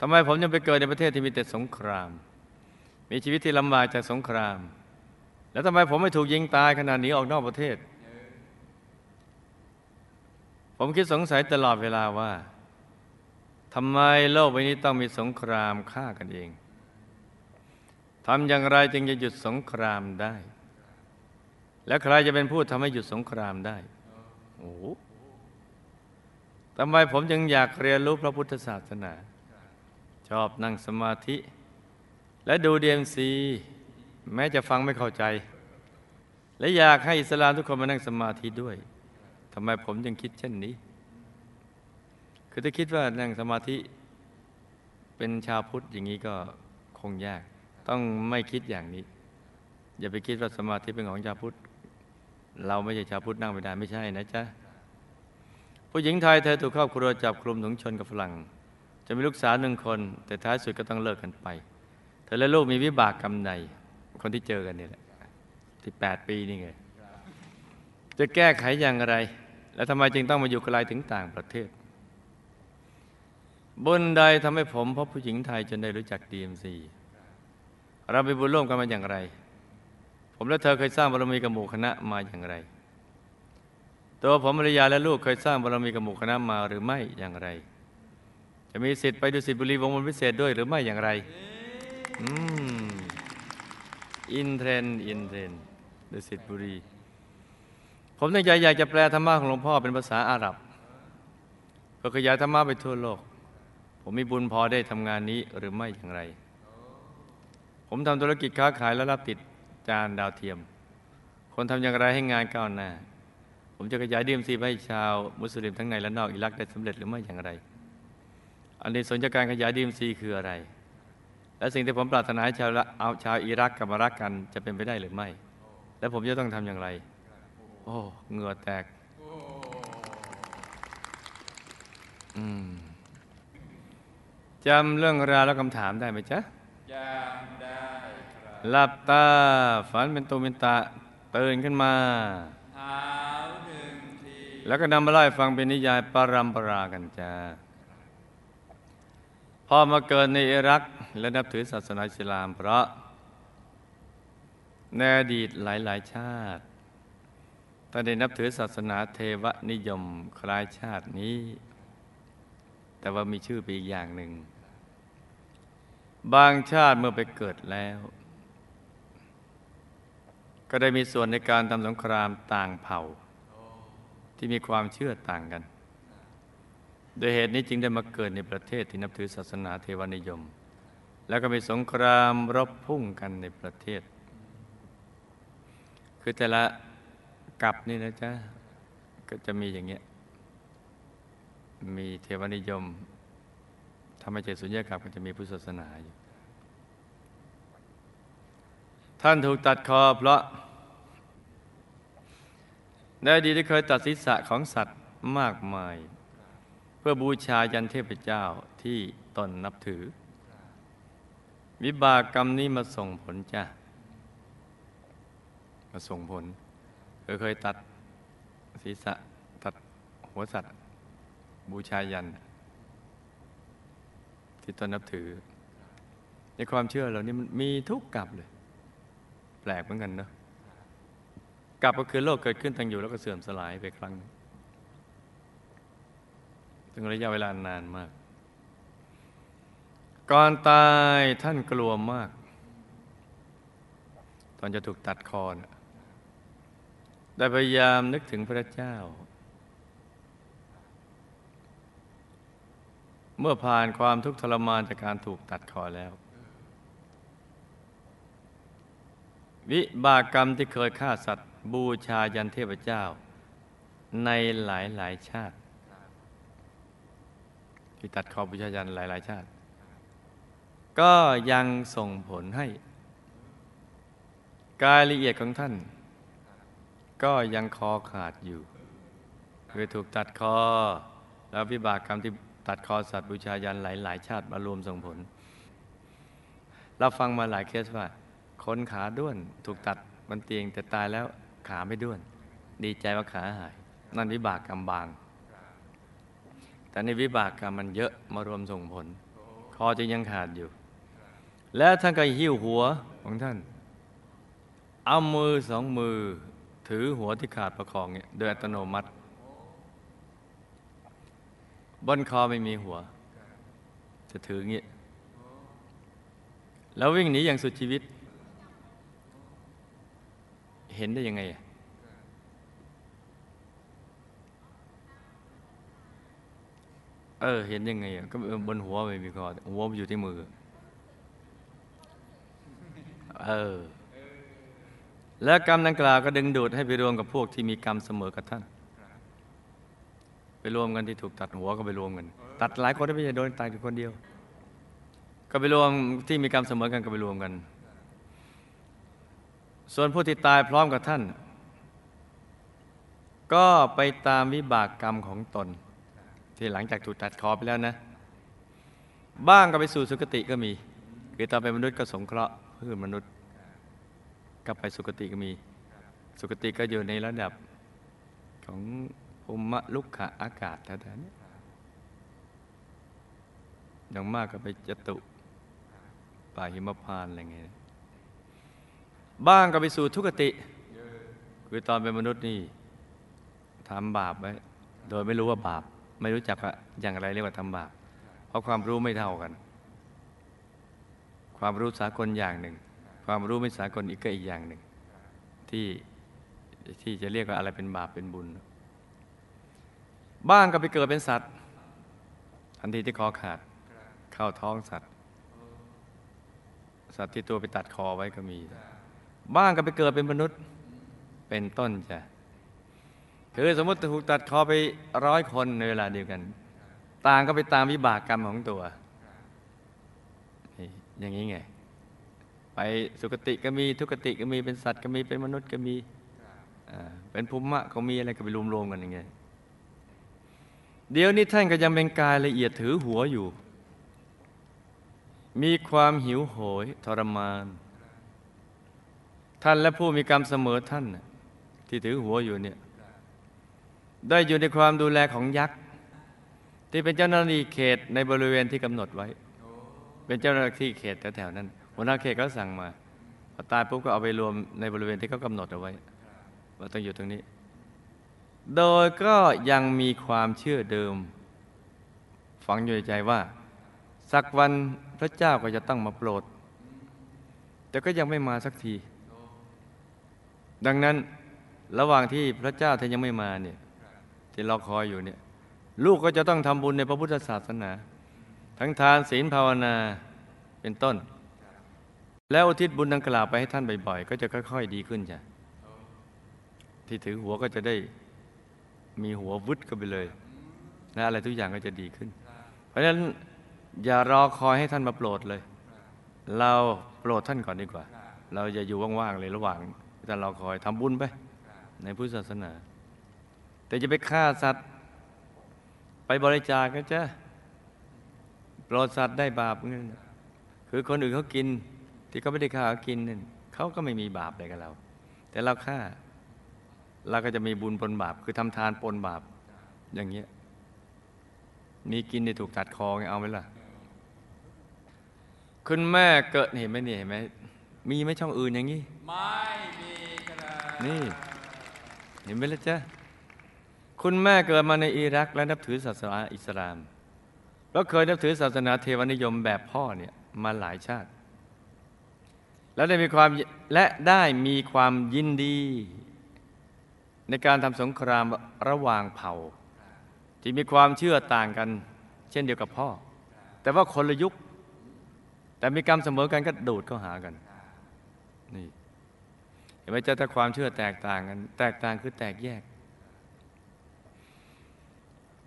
ทำไมผมยังไปเกิดในประเทศที่มีแต่สงคราม มีชีวิตที่ลำบากจากสงคราม แล้วทำไมผมไม่ถูกยิงตายขนาดหนี้ออกนอกประเทศ ผมคิดสงสัยตลอดเวลาว่าทำไมโลกใบนี้ต้องมีสงครามฆ่ากันเอง ทำอย่างไรจึงจะหยุดสงครามได้ และใครจะเป็นผู้ทำให้หยุดสงครามได้โอ้ทำไมผมจึงอยากเรียนรู้พระพุทธศาสนา ชอบนั่งสมาธิ และดูดีเอ็มซีแม้จะฟังไม่เข้าใจ และอยากให้อิสลามทุกคนมานั่งสมาธิด้วยทำไมผมจึงคิดเช่นนี้ คือถ้าคิดว่านั่งสมาธิเป็นชาวพุทธอย่างนี้ก็คงยาก ต้องไม่คิดอย่างนี้ อย่าไปคิดว่าสมาธิเป็นของชาวพุทธ เราไม่ใช่ชาวพุทธนั่งไม่ได้ไม่ใช่นะจ๊ะผู้หญิงไทยเธอถูกครอบครัวจับคลุมถุงชนกับฝรั่ง จะมีลูกสาวหนึ่งคน แต่ท้ายสุดก็ต้องเลิกกันไป เธอและลูกมีวิบากกรรมใดคนที่เจอกันนี่แหละที่แปดปีนี่ไงจะแก้ไขอย่างไร และทำไมจึงต้องมาอยู่ไกลถึงต่างประเทศบุญใดทำให้ผมพบผู้หญิงไทยจนได้รู้จักดีเอ็มซี เราไปบุญร่วมกันมาอย่างไร ผมและเธอเคยสร้างบารมีกับหมู่คณะมาอย่างไร ตัวผมภรรยาและลูกเคยสร้างบารมีกับหมู่คณะมาหรือไม่อย่างไร จะมีสิทธิ์ไปดุสิตบุรีวงบุญพิเศษด้วยหรือไม่อย่างไรอืม in trend in trend ดุสิตบุรี ผมตั้งใจอยากจะแปลธรรมะของหลวงพ่อเป็นภาษาอาหรับเพื่อขยายธรรมะไปทั่วโลก ผมมีบุญพอได้ทำงานนี้หรือไม่อย่างไร ผมทำธุรกิจค้าขายและรับติดจานดาวเทียม ควรทำอย่างไรให้งานก้าวหน้า ผมจะขยายดีมซีไปให้ชาวมุสลิมทั้งในและนอกอิรักได้สำเร็จหรือไม่อย่างไร อันนี้สนจากการขยายดีมซีคืออะไร และสิ่งที่ผมปรารถนาให้ชาวเอาชาวอิรักกับมารักกันจะเป็นไปได้หรือไม่ และผมจะต้องทำอย่างไร โอ้เหงื่อแตกอืมจำเรื่องราวและคำถามได้ไหมจ๊ะจำได้ หลับตาฝันเป็นตุเป็นตะตื่นขึ้นมาเท้าหนึ่งทีแล้วก็นำมาเล่าให้ฟังเป็นนิยายปารัมปรากันจ้าพ่อมาเกิดในอิรักและนับถือศาสนาอิสลาม เพราะในอดีตหลาย ๆ ชาติท่านได้นับถือศาสนาเทวนิยมคล้ายชาตินี้ แต่ว่ามีชื่อไปอีกอย่างหนึ่ง บางชาติเมื่อไปเกิดแล้ว ก็ได้มีส่วนในการทำสงครามต่างเผ่า ที่มีความเชื่อต่างกัน โดยเหตุนี้จึงได้มาเกิดในประเทศที่นับถือศาสนาเทวนิยม แล้วก็มีสงครามรบพุ่งกันในประเทศ คือแต่ละกลับนี่นะจ๊ะก็จะมีอย่างเงี้ยมีเทวนิยมถ้าไม่ใช่สุญญากับก็จะมีพุทธศาสนาอยู่ ท่านถูกตัดคอเพราะในอดีตได้เคยตัดศีรษะของสัตว์มากมาย เพื่อบูชายันเทพเจ้าที่ตนนับถือ วิบากกรรมนี้มาส่งผลจ้ะมาส่งผลเคยเคยตัดศีรษะตัดหัวสัตว์ บูชายัน ที่ตนนับถือ ในความเชื่อเรานี่มันมีทุกกลับเลย แปลกเหมือนกันเนอะกลับก็คือโลกเกิดขึ้นตั้งอยู่แล้วก็เสื่อมสลายไปครั้งหนึ่งถึงระยะเวลานานมาก ก่อนตายท่านกลัวมาก ตอนจะถูกตัดคอนะได้พยายามนึกถึงพระเจ้า เมื่อผ่านความทุกข์ทรมานจากการถูกตัดคอแล้ว วิบากกรรมที่เคยฆ่าสัตว์ บูชายันเทพเจ้า ในหลายหลายชาติ ที่ตัดคอบูชายันหลายหลายชาติ ก็ยังส่งผลให้ กายละเอียดของท่าน ก็ยังคอขาดอยู่คือถูกตัดคอ แล้ววิบากกรรมที่ตัดคอสัตว์บูชายันหลายๆชาติมารวมส่งผล เราฟังมาหลายเคสว่า คนขาด้วนถูกตัดบนเตียงแต่ตายแล้วขาไม่ด้วน ดีใจว่าขาหาย นั่นวิบากกรรมบาง แต่ในวิบากกรรมมันเยอะมารวมส่งผล คอจึงยังขาดอยู่ แล้วท่านก็หิ้วหัวของท่าน เอามือสองมือถือหัวที่ขาดประคองเนี่ยโดยอัตโนมัติ บนคอไม่มีหัว จะถืออย่างนี้แล้ววิ่งหนีอย่างสุดชีวิต เห็นได้ยังไง เออ เห็นยังไง ก็บนหัวไม่มีคอหัวอยู่ที่มือ เออ และกรรมดังกล่าวก็ดึงดูดให้ไปรวมกับพวกที่มีกรรมเสมอกับท่าน ไปรวมกันที่ถูกตัดหัวก็ไปรวมกัน ตัดหลายคนไม่ใช่โดนตัดแค่คนเดียว ก็ไปรวมที่มีกรรมเสมอกันก็ไปรวมกัน ส่วนผู้ที่ตายพร้อมกับท่าน ก็ไปตามวิบากกรรมของตน ที่หลังจากถูกตัดคอไปแล้วนะ บ้างก็ไปสู่สุคติก็มี คือตอนเป็นมนุษย์ก็สงเคราะห์เพื่อนมนุษย์กลับไปสุคติก็มี สุคติก็อยู่ในระดับของภูมิลุกขะอากาศแถวๆนี้อย่างมากก็ไปจตุป่าหิมพานต์อะไรเงี้ย บ้างก็ไปสู่ทุกติ คือตอนเป็นมนุษย์นี่ทำบาปไว้ โดยไม่รู้ว่าบาป ไม่รู้จักว่าอย่างไรเรียกว่าทำบาป เพราะความรู้ไม่เท่ากัน ความรู้สากลอย่างหนึ่ง ความรู้ไม่สากลอีกก็อีกอย่างหนึ่ง ที่ที่จะเรียกว่าอะไรเป็นบาปเป็นบุญ บ้างก็ไปเกิดเป็นสัตว์ ทันทีที่คอขาดเข้าท้องสัตว์ สัตว์ที่ตัวไปตัดคอไว้ก็มี บ้างก็ไปเกิดเป็นมนุษย์เป็นต้นจ้ะคือสมมติถูกตัดคอไปร้อยคนในเวลาเดียวกัน ต่างก็ไปตามวิบากกรรมของตัว อย่างนี้ไง ไปสุคติก็มีทุกติก็มีเป็นสัตว์ก็มีเป็นมนุษย์ก็มีเป็นภูมิะก็มีอะไรก็ไปรวมๆกันอย่างเงี้ยเดี๋ยวนี้ท่านก็ยังเป็นกายละเอียดถือหัวอยู่ มีความหิวโหยทรมาน ท่านและผู้มีกรรมเสมอท่าน ที่ถือหัวอยู่เนี่ยได้อยู่ในความดูแลของยักษ์ ที่เป็นเจ้าหน้าที่เขตในบริเวณที่กำหนดไว้ เป็นเจ้าหน้าที่เขตแถวๆนั้นหัวหน้าเขตเขาสั่งมาพอตายปุ๊บก็เอาไปรวมในบริเวณที่เขากำหนดเอาไว้ว่าต้องอยู่ตรงนี้ โดยก็ยังมีความเชื่อเดิม ฝังอยู่ในใจว่า สักวันพระเจ้าก็จะต้องมาโปรด แต่ก็ยังไม่มาสักที ดังนั้นระหว่างที่พระเจ้าท่านยังไม่มาเนี่ยที่เราคอยอยู่เนี่ยลูกก็จะต้องทำบุญในพระพุทธศาสนา ทั้งทานศีลภาวนาเป็นต้น แล้วอุทิศบุญดังกล่าวไปให้ท่านบ่อยๆ ก็จะค่อยๆดีขึ้นจ้ะที่ถือหัวก็จะได้มีหัววุดเข้าไปเลยและอะไรทุกอย่างก็จะดีขึ้น เพราะฉะนั้นอย่ารอคอยให้ท่านมาโปรดเลย เราโปรดท่านก่อนดีกว่า เราอย่าอยู่ว่างๆเลยระหว่าง ที่ท่านรอคอยทำบุญไป ในพุทธศาสนา แต่จะไปฆ่าสัตว์ ไปบริจาคก็จะปรดสัตว์ได้บาปเงี้ยคือคนอื่นเขากิน ที่เขาไม่ได้ฆ่าเขากินนั่นเขาก็ไม่มีบาปอะไรกับเรา แต่เราฆ่าเราก็จะมีบุญปนบาป คือทำทานปนบาป อย่างเงี้ย มีกินในถูกตัดคอไงเอาไหมล่ะ คุณแม่เกิดเห็นไหมเนี่ยเห็นไหม มีไหมช่องอื่นอย่างนี้ ไม่มีครับนี่ เห็นไหมล่ะจ๊ะ คุณแม่เกิดมาในอิรักและนับถือศาสนาอิสลาม แล้วเคยนับถือศาสนาเทวนิยมแบบพ่อเนี่ยมาหลายชาติ แล้วได้มีความและได้มีความยินดี ในการทำสงครามระหว่างเผ่า ที่มีความเชื่อต่างกัน เช่นเดียวกับพ่อ แต่ว่าคนละยุคแต่มีกรรมเสมอกันก็ดูดเข้าหากัน นี่เห็นไหมเจ้าถ้าความเชื่อแตกต่างกัน แตกต่างคือแตกแยก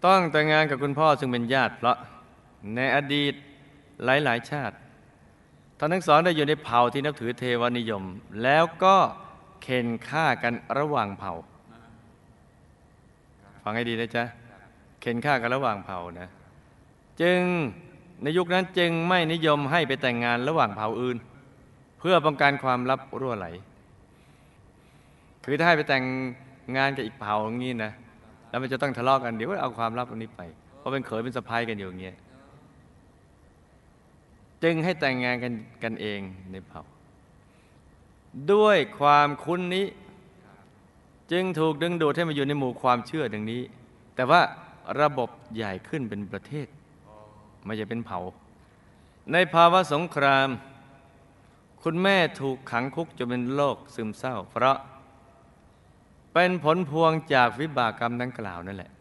ต้องแต่งงานกับคุณพ่อซึ่งเป็นญาติเพราะในอดีตหลาย ๆ ชาติท่านทั้งสองได้อยู่ในเผ่าที่นับถือเทวนิยม แล้วก็เข็นฆ่ากันระหว่างเผ่า ฟังให้ดีนะจ๊ะเข็นฆ่ากันระหว่างเผ่านะ จึงในยุคนั้นจึงไม่นิยมให้ไปแต่งงานระหว่างเผ่าอื่น พื่อป้องกันความลับรั่วไหล คือถ้าให้ไปแต่งงานกับอีกเผ่าอย่างนี้นะ แล้วมันจะต้องทะเลาะกัน เดี๋ยวเอาความลับตรงนี้ไป เพราะเป็นเขยเป็นสะพ้ายกันอยู่อย่างเงี้ย จึงให้แต่งงานกันกันเองในเผ่า ด้วยความคุ้นนี้ จึงถูกดึงดูดให้มาอยู่ในหมู่ความเชื่อดังนี้ แต่ว่าระบบใหญ่ขึ้นเป็นประเทศ ไม่ใช่เป็นเผ่า ในภาวะสงคราม คุณแม่ถูกขังคุกจนเป็นโรคซึมเศร้า เพราะเป็นผลพวงจากวิบากกรรมดังกล่าวนั่นแหละ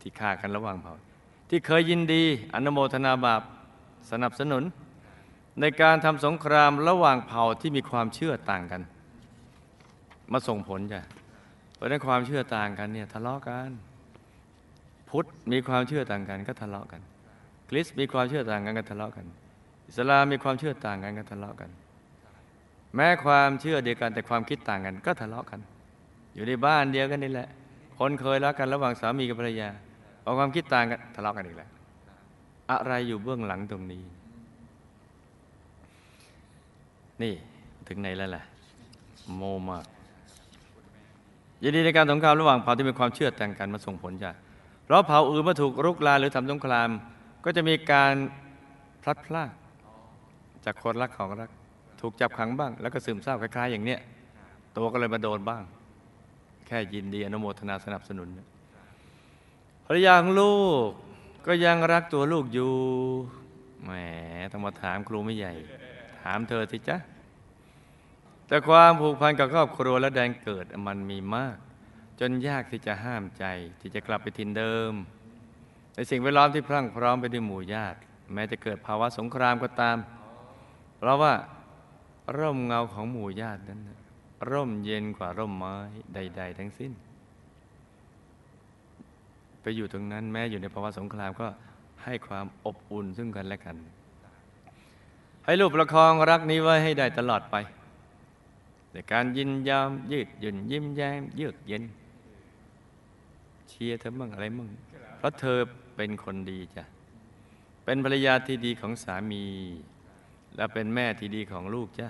ที่ฆ่ากันระหว่างเผ่าที่เคยยินดีอนุโมทนาบาปสนับสนุน ในการทำสงครามระหว่างเผ่าที่มีความเชื่อต่างกัน มาส่งผลจ้ะเพราะฉะนั้นความเชื่อต่างกันเนี่ยทะเลาะกันพุทธมีความเชื่อต่างกันก็ทะเลาะกัน คริสต์มีความเชื่อต่างกันก็ทะเลาะกัน อิสลามมีความเชื่อต่างกันก็ทะเลาะกัน แม้ความเชื่อเดียวกันแต่ความคิดต่างกัน ก็ทะเลาะกัน อยู่ในบ้านเดียวกันนี่แหละ คนเคยรักกันระหว่างสามีกับภรรยาพอาความคิดต่างกันทะเลาะกันอีกแล้วอะไรอยู่เบื้องหลังตรงนี้ นี่ถึงไหนแล้วล่ะ โมมากยินดีในการสงครามระหว่างเผ่าที่มีความเชื่อแต่งกันมาส่งผลจ้ะเพราะเผ่าอื่นมื่อถูกรุกรานหรือทำสงคราม ก็จะมีการพลัดพรากจากคนรักของรัก ถูกจับขังบ้าง แล้วก็ซึมเศร้าคล้ายๆ อย่างเนี้ยตัวก็เลยมาโดนบ้าง แค่ยินดีอนุโมทนาสนับสนุนภรรยาของลูกก็ยังรักตัวลูกอยู่แหมต้องมาถามครูไม่ใหญ่ ถามเธอสิจ๊ะแต่ความผูกพันกับครอบครัวและแดนเกิดมันมีมาก จนยากที่จะห้ามใจที่จะกลับไปทินเดิม ในสิ่งแวดล้อมที่พรั่งพร้อมไปด้วยหมู่ญาติ แม้จะเกิดภาวะสงครามก็ตาม เพราะว่า ร่มเงาของหมู่ญาตินั้น ร่มเย็นกว่าร่มไม้ใด ๆ ทั้งสิ้น ไปอยู่ตรงนั้นแม้อยู่ในภาวะสงครามก็ให้ความอบอุ่นซึ่งกันและกัน ให้ลูกประคองรักนี้ไว้ให้ได้ตลอดไปในการยินยอมยืดหยุ่นยิ้มแย้มเยือกเย็น เชียร์เธอมั่งอะไรมั่งเพราะเธอเป็นคนดีจ้ะเป็นภรรยาที่ดีของสามี และเป็นแม่ที่ดีของลูกจ้ะ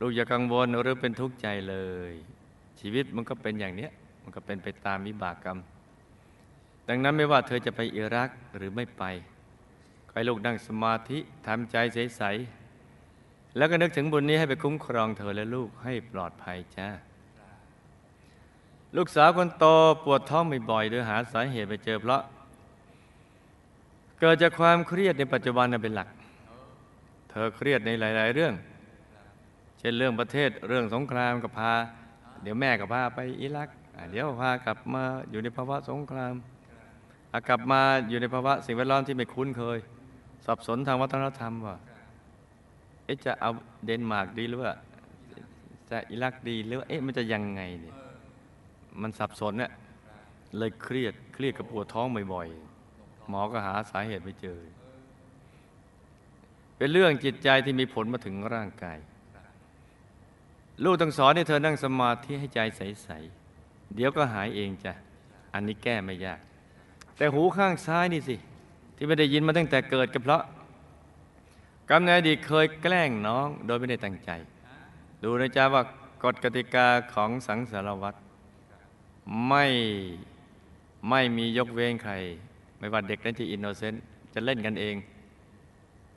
ลูกอย่ากังวลหรือเป็นทุกข์ใจเลย ชีวิตมันก็เป็นอย่างเนี้ย มันก็เป็นไปตามวิบากกรรม ดังนั้นไม่ว่าเธอจะไปอิรักหรือไม่ไปขอให้ลูกนั่งสมาธิทำใจใสๆแล้วก็นึกถึงบุญนี้ให้ไปคุ้มครองเธอและลูกให้ปลอดภัยจ้าลูกสาวคนโตปวดท้องบ่อยๆโดยหาสาเหตุไปเจอเพราะ เกิดจากความเครียดในปัจจุบันเป็นหลัก อเครียดในหลาย ๆ เรื่อง เช่นเรื่องประเทศเรื่องสงครามก็พา เดี๋ยวแม่ก็พาไปอิรักเดี๋ยวพากลับมาอยู่ในภาวะสงครามกลับมาอยู่ในภาวะสิ่งแวดล้อมที่ไม่คุ้นเคย สับสนทางวัฒนธรรมว่าเอ๊ะจะเอาเดนมาร์กดีหรือว่าจะอิรักดีหรือว่าเอ๊ะมันจะยังไงเนี่ยมันสับสนเนี่ยเลยเครียดเครียดกับปวดท้องบ่อยๆหมอก็หาสาเหตุไม่เจอ เป็นเรื่องจิตใจที่มีผลมาถึงร่างกาย ลูกต้องสอนให้เธอนั่งสมาธิให้ใจใส ๆ เดี๋ยวก็หายเองจ้ะ อันนี้แก้ไม่ยาก แต่หูข้างซ้ายนี่สิ ที่ไม่ได้ยินมาตั้งแต่เกิดก็เพราะกรรมในอดีตเคยแกล้งน้องโดยไม่ได้ตั้งใจ ดูนะจ๊ะว่ากฎกติกาของสังสารวัฏไม่ไม่มียกเว้นใคร ไม่ว่าเด็กนั้นจะ innocent จะเล่นกันเอง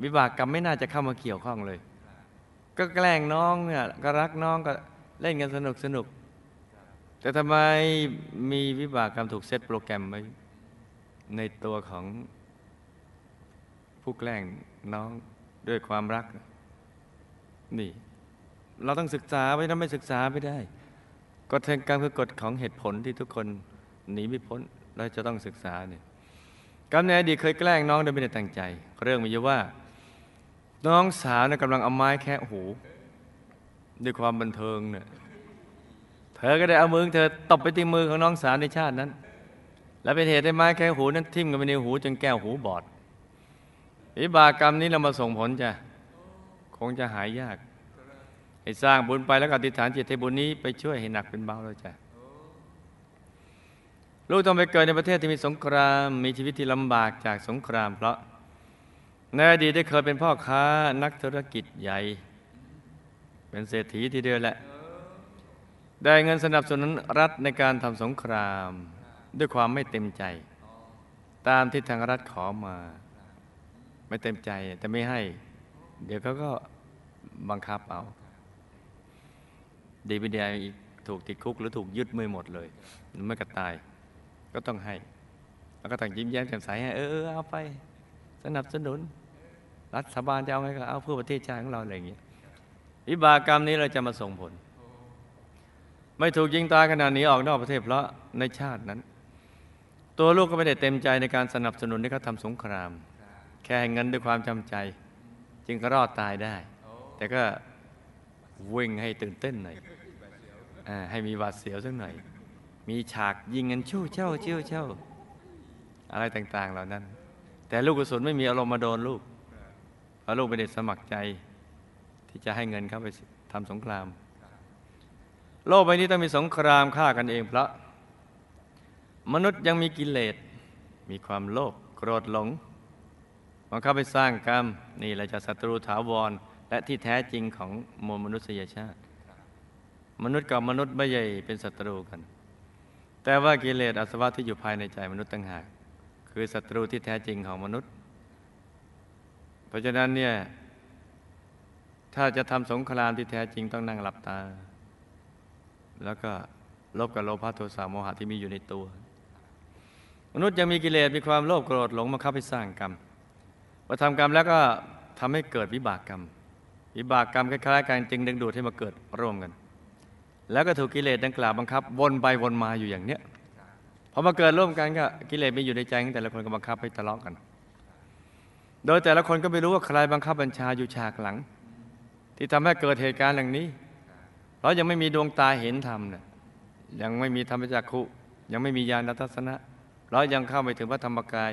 วิบากกรรมไม่น่าจะเข้ามาเกี่ยวข้องเลย ก็แกล้งน้องเนี่ยก็รักน้องก็เล่นกันสนุกสนุก แต่ทำไมมีวิบากกรรมถูกเซตโปรแกรมไว้ในตัวของผู้แกล้งน้องด้วยความรัก นี่ เราต้องศึกษาไว้นะไม่ศึกษาไม่ได้กฎแห่งกรรมคือกฎของเหตุผลที่ทุกคนหนีไม่พ้นเราจะต้องศึกษาเนี่ยกรรมในอดีตเคยแกล้งน้องโดยไม่ได้ตั้งใจ เรื่องมีอยู่ว่า น้องสาวนะกำลังเอาไม้แคะหูด้วยความบันเทิงเนี่ยเธอก็ได้เอามือเธอตบไปที่มือของน้องสาวในชาตินั้น และเป็นเหตุให้ไม้แคะหูนั้นทิ่มกันไปในหูจนแก้วหูบอดวิบากกรรมนี้เรามาส่งผลจ้ะคงจะหายยาก ให้สร้างบุญไปแล้วก็อธิษฐานจิตให้บุญนี้ไปช่วยให้หนักเป็นเบาแล้วจ้ะลูกต้องไปเกิดในประเทศที่มีสงคราม มีชีวิตที่ลำบากจากสงคราม เพราะ ในอดีตได้เคยเป็นพ่อค้านักธุรกิจใหญ่ เป็นเศรษฐีทีเดียวแหละ ได้เงินสนับสนุนรัฐในการทำสงคราม ด้วยความไม่เต็มใจ ตามที่ทางรัฐขอมา ไม่เต็มใจแต่ไม่ให้ เดี๋ยวเขาก็บังคับเอา ดีไม่ดีอีกถูกติดคุกหรือถูกยึดมือหมดเลยไม่กระตาย ก็ต้องให้ แล้วก็ต้องยิ้มแย้มแจ่มใสให้เออเอาไป สนับสนุน รัฐบาลจะเอาไงก็เอาเพื่อประเทศชาติของเราอะไรอย่างเงี้ยวิบากกรรมนี้เราจะมาส่งผล ไม่ถูกยิงตายขนาดนี้ออกนอกประเทศเพราะในชาตินั้น ตัวลูกก็ไม่ได้เต็มใจในการสนับสนุนให้เขาทำสงคราม แค่เงินด้วยความจำใจ จึงก็รอดตายได้ แต่ก็วิ่งให้ตื่นเต้นหน่อยอให้มีหวาดเสียวสักหน่อย มีฉากยิงกันชู่เช่าชิ่วเช่าอะไรต่าง ๆ เหล่านั้น แต่ลูกกุศลไม่มีอารมณ์มาโดนลูก ราะลูกไม่ได้สมัครใจ ที่จะให้เงินเขาไปทำสงคราม โลกใบนี้ต้องมีสงครามฆ่ากันเองเพราะ มนุษย์ยังมีกิเลสมีความโลภโกรธหลงมันเข้าไปสร้างกรรม นี่แหละจะศัตรูถาวร และที่แท้จริงของมวลมนุษยชาติ มนุษย์กับมนุษย์ไม่ใช่เป็นศัตรูกัน แต่ว่ากิเลสอาสวะที่อยู่ภายในใจมนุษย์ต่างหาก คือศัตรูที่แท้จริงของมนุษย์ เพราะฉะนั้นเนี่ยถ้าจะทำสงครามที่แท้จริงต้องนั่งหลับตา แล้วก็ลบกับโลภะโทสะโมหะที่มีอยู่ในตัว มนุษย์ยังมีกิเลสมีความโลภโกรธหลงมาเข้าไปสร้างกรรมพอทำกรรมแล้วก็ทำให้เกิดวิบากกรรม วิบากกรรมคล้ายๆกันจึงดึงดูดให้มาเกิดร่วมกัน แล้วก็ถูกกิเลสดังกล่าวบังคับ วนไปวนมาอยู่อย่างเนี้ยพอมาเกิดร่วมกันก็กิเลสมีอยู่ในใจของแต่ละคนก็บังคับให้ทะเลาะกัน โดยแต่ละคนก็ไม่รู้ว่าใครบังคับบัญชาอยู่ฉากหลัง ที่ทำให้เกิดเหตุการณ์อย่างนี้ เรายังไม่มีดวงตาเห็นธรรมเนี่ยยังไม่มีธรรมจักขุยังไม่มีญาณทัศนะ เรายังเข้าไม่ถึงพระธรรมกาย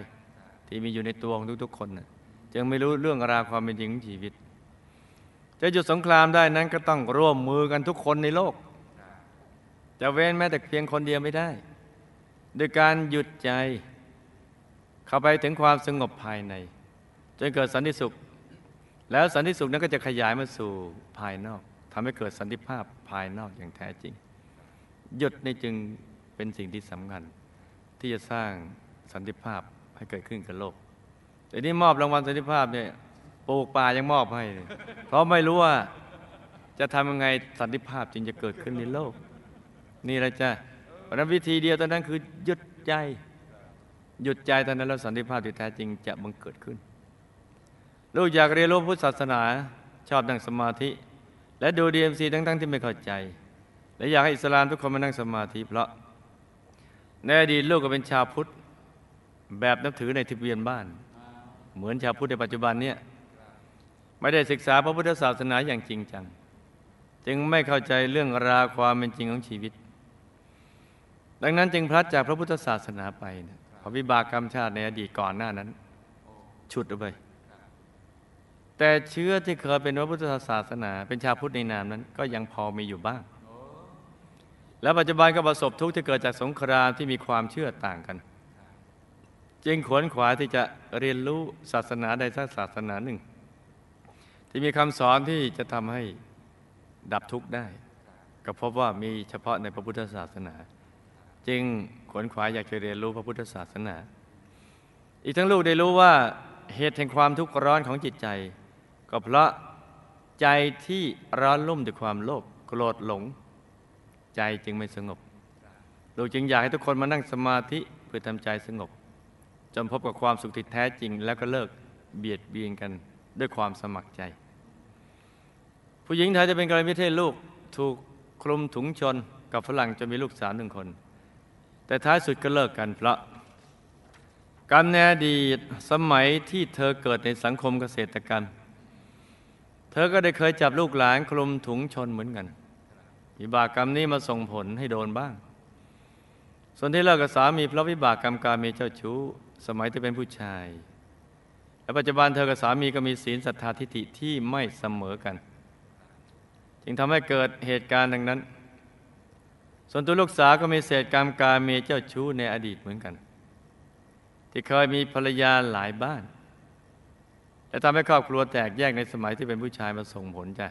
ที่มีอยู่ในตัวของทุกๆ คนน่ะจึงไม่รู้เรื่องราวความเป็นจริงของชีวิต จะหยุดสงครามได้นั้นก็ต้องร่วมมือกันทุกคนในโลก จะเว้นแม้แต่เพียงคนเดียวไม่ได้โดยการหยุดใจ เข้าไปถึงความสงบภายใน จนเกิดสันติสุข แล้วสันติสุขนั้นก็จะขยายมาสู่ภายนอกทำให้เกิดสันติภาพภายนอกอย่างแท้จริง หยุดนี่จึงเป็นสิ่งที่สำคัญ ที่จะสร้างสันติภาพให้เกิดขึ้นกับโลกแต่นี้มอบรางวัลสันติภาพเนี่ยปลูกป่ายังมอบให้ เพราะไม่รู้ว่าจะทำยังไงสันติภาพจึงจะเกิดขึ้นในโลก นี่แหละจ้ะเพราะฉะนั้นวิธีเดียวตอนนั้นคือหยุดใจหยุดใจตอนนั้นแล้วสันติภาพที่แท้จริงจะบังเกิดขึ้น ลูกอยากเรียนรู้พุทธศาสนาชอบนั่งสมาธิ และดูดีเอ็มซีทั้งๆที่ไม่เข้าใจ และอยากให้อิสลามทุกคนมานั่งสมาธิเพราะในอดีตลูกก็เป็นชาวพุทธแบบนับถือในทะเบียนบ้าน เหมือนชาวพุทธในปัจจุบันเนี่ยไม่ได้ศึกษาพระพุทธศาสนาอย่างจริงจัง จึงไม่เข้าใจเรื่องราวความเป็นจริงของชีวิต ดังนั้นจึงพลัดจากพระพุทธศาสนาไปเพราะวิบากกรรมชาติในอดีตก่อนหน้านั้นฉุดเอาไป แต่เชื้อที่เคยเป็นพระพุทธศาสนา เป็นชาวพุทธในนามนั้น ก็ยังพอมีอยู่บ้าง และปัจจุบันก็ประสบทุกข์ที่เกิดจากสงครามที่มีความเชื่อต่างกัน จึงขวนขวายที่จะเรียนรู้ศาสนาใดสักศาสนาหนึ่ง ที่มีคำสอนที่จะทำให้ดับทุกข์ได้ ก็พบว่ามีเฉพาะในพระพุทธศาสนา จึงขวนขวายอยากจะเรียนรู้พระพุทธศาสนา อีกทั้งลูกได้รู้ว่าเหตุแห่งความทุกข์ร้อนของจิตใจ ก็เพราะใจที่ร้อนรุ่มด้วยความโลภโกรธหลง ใจจึงไม่สงบลูกจึงอยากให้ทุกคนมานั่งสมาธิเพื่อทำใจสงบ จนพบกับความสุขที่แท้จริง แล้วก็เลิกเบียดเบียนกันด้วยความสมัครใจ ผู้หญิงไทยจะเป็นกรณีพิเทศลูกถูกคลุมถุงชนกับฝรั่งจนมีลูกสาวหนึ่งคน แต่ท้ายสุดก็เลิกกันเพราะกรรมในอดีตสมัยที่เธอเกิดในสังคมเกษตรกรรม อก็ได้เคยจับลูกหลานคลุมถุงชนเหมือนกันวิบากกรรมนี้มาส่งผลให้โดนบ้าง ส่วนที่เลิกกับสามีเพราะวิบากกรรมการมีเจ้าชู้ สมัยที่เป็นผู้ชาย และปัจจุบันเธอกับสามีก็มีศีลศรัทธาทิฏฐิที่ไม่เสมอกัน จึงทำให้เกิดเหตุการณ์ดังนั้น ส่วนตัวลูกสาวก็มีเศษกรรมการมีเจ้าชู้ในอดีตเหมือนกัน ที่เคยมีภรรยาหลายบ้าน และทำให้ครอบครัวแตกแยกในสมัยที่เป็นผู้ชายมาส่งผลจ้ะ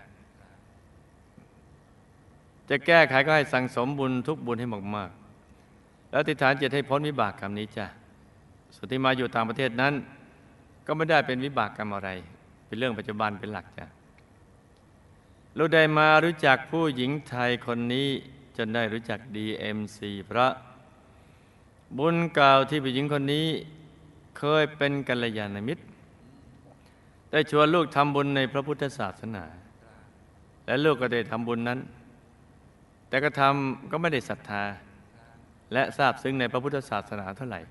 จะแก้ไขก็ให้สั่งสมบุญทุกบุญให้มากๆ แล้วติฐานจิตให้พ้นวิบากกรรมนี้จ้ะส่วนที่มาอยู่ต่างประเทศนั้น ก็ไม่ได้เป็นวิบากกรรมอะไร เป็นเรื่องปัจจุบันเป็นหลักจ้ะเราได้มารู้จักผู้หญิงไทยคนนี้จนได้รู้จัก DMC เพระ บุญเก่าที่ผู้หญิงคนนี้เคยเป็นกัลยาณมิตร ได้ชวนลูกทำบุญในพระพุทธศาสนา และลูกก็ได้ทำบุญนั้น แต่ก็ทำก็ไม่ได้ศรัทธา และทราบซึ้งในพระพุทธศาสนาเท่าไหร่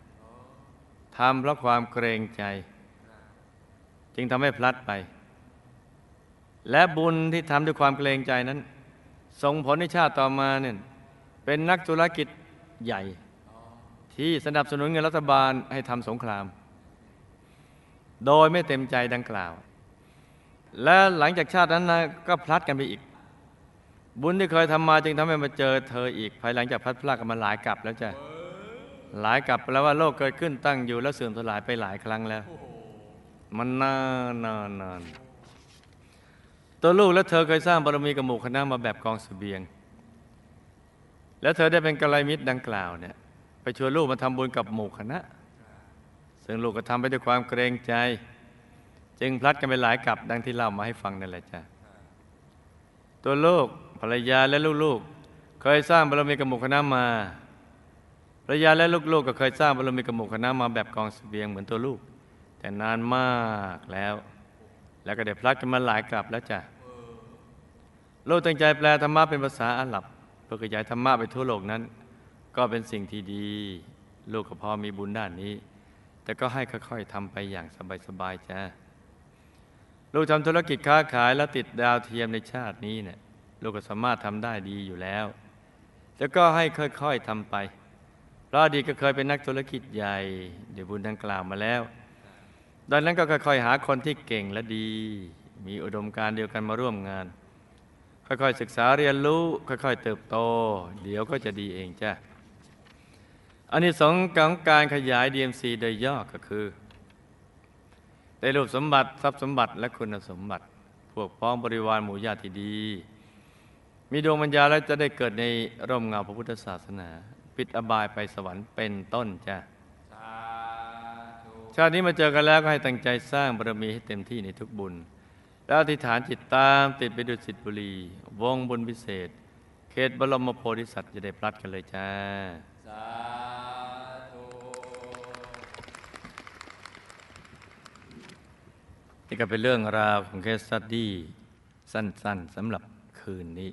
ทำเพราะความเกรงใจ จึงทำให้พลัดไป และบุญที่ทำด้วยความเกรงใจนั้นส่งผลในชาติต่อมาเนี่ยเป็นนักธุรกิจใหญ่ ที่สนับสนุนเงินรัฐบาลให้ทำสงคราม โดยไม่เต็มใจดังกล่าว และหลังจากชาตินั้นนะก็พลัดกันไปอีก บุญที่เคยทำมาจึงทำให้มาเจอเธออีก ภายหลังจากพลัดพรากกันมาหลายกลับแล้วจ้ะหลายกลับแล้วว่าโลกเกิดขึ้นตั้งอยู่แล้วเสื่อมสลายไปหลายครั้งแล้ว มันนานนานนานตัวลูกและเธอเคยสร้างบารมีกับหมู่คณะมาแบบกองสเสบียง แล้วเธอได้เป็นกัลยาณมิตรดังกล่าวเนี่ยไปชวนลูกมาทำบุญกับหมู่คณะ ซึ่งลูกก็ทำไปด้วยความเกรงใจ จึงพลัดกันไปหลายกลับดังที่เล่ามาให้ฟังนั่นแหละจ้ะตัวลูกภรรยาและลูกๆเคยสร้างบารมีกับหมู่คณะมาภรรยาและลูกๆก็เคยสร้างบารมีกับหมู่คณะมาแบบกองสเสบียงเหมือนตัวลูก แต่นานมากแล้ว แล้วก็ได้พลัดกันมาหลายกลับแล้วจ้ะลูกตั้งใจแปลธรรมะเป็นภาษาอาหรับเพื่อขยายธรรมะไปทั่วโลกนั้น ก็เป็นสิ่งที่ดี ลูกก็พอมีบุญด้านนี้ แต่ก็ให้ค่อยๆทำไปอย่างสบายๆจ้ะลูกทำธุรกิจค้าขายและติดดาวเทียมในชาตินี้เนี่ยลูกก็สามารถทำได้ดีอยู่แล้วแล้วก็ให้ค่อยๆทำไปเพราะอดีตก็เคยเป็นนักธุรกิจใหญ่เดี๋ยวบุญดังกล่าวมาแล้ว ดังนั้นก็ค่อยๆหาคนที่เก่งและดี มีอุดมการณ์เดียวกันมาร่วมงาน ค่อยๆศึกษาเรียนรู้ ค่อยๆเติบโต เดี๋ยวก็จะดีเองจ้ะ อันนี้สองส์ของการขยาย DMC โดยย่อก็คือ ได้รูปสมบัติทรัพย์สมบัติและคุณสมบัติ พวกพ้องบริวารหมู่ญาติที่ดี มีดวงปัญญาแล้วจะได้เกิดในร่มเงาพระพุทธศาสนา ปิดอบายไปสวรรค์เป็นต้นจ้ะสาธุชาตินี้มาเจอกันแล้วก็ให้ตั้งใจสร้างบารมีให้เต็มที่ในทุกบุญ แล้วอธิษฐานจิตตามติดไปดุสิตบุรี วงบุญพิเศษ เขตบรมโพธิสัตว์จะได้พลัดกันเลยจ้า นี่ก็เป็นเรื่องราวของ case study สั้นๆสำหรับคืนนี้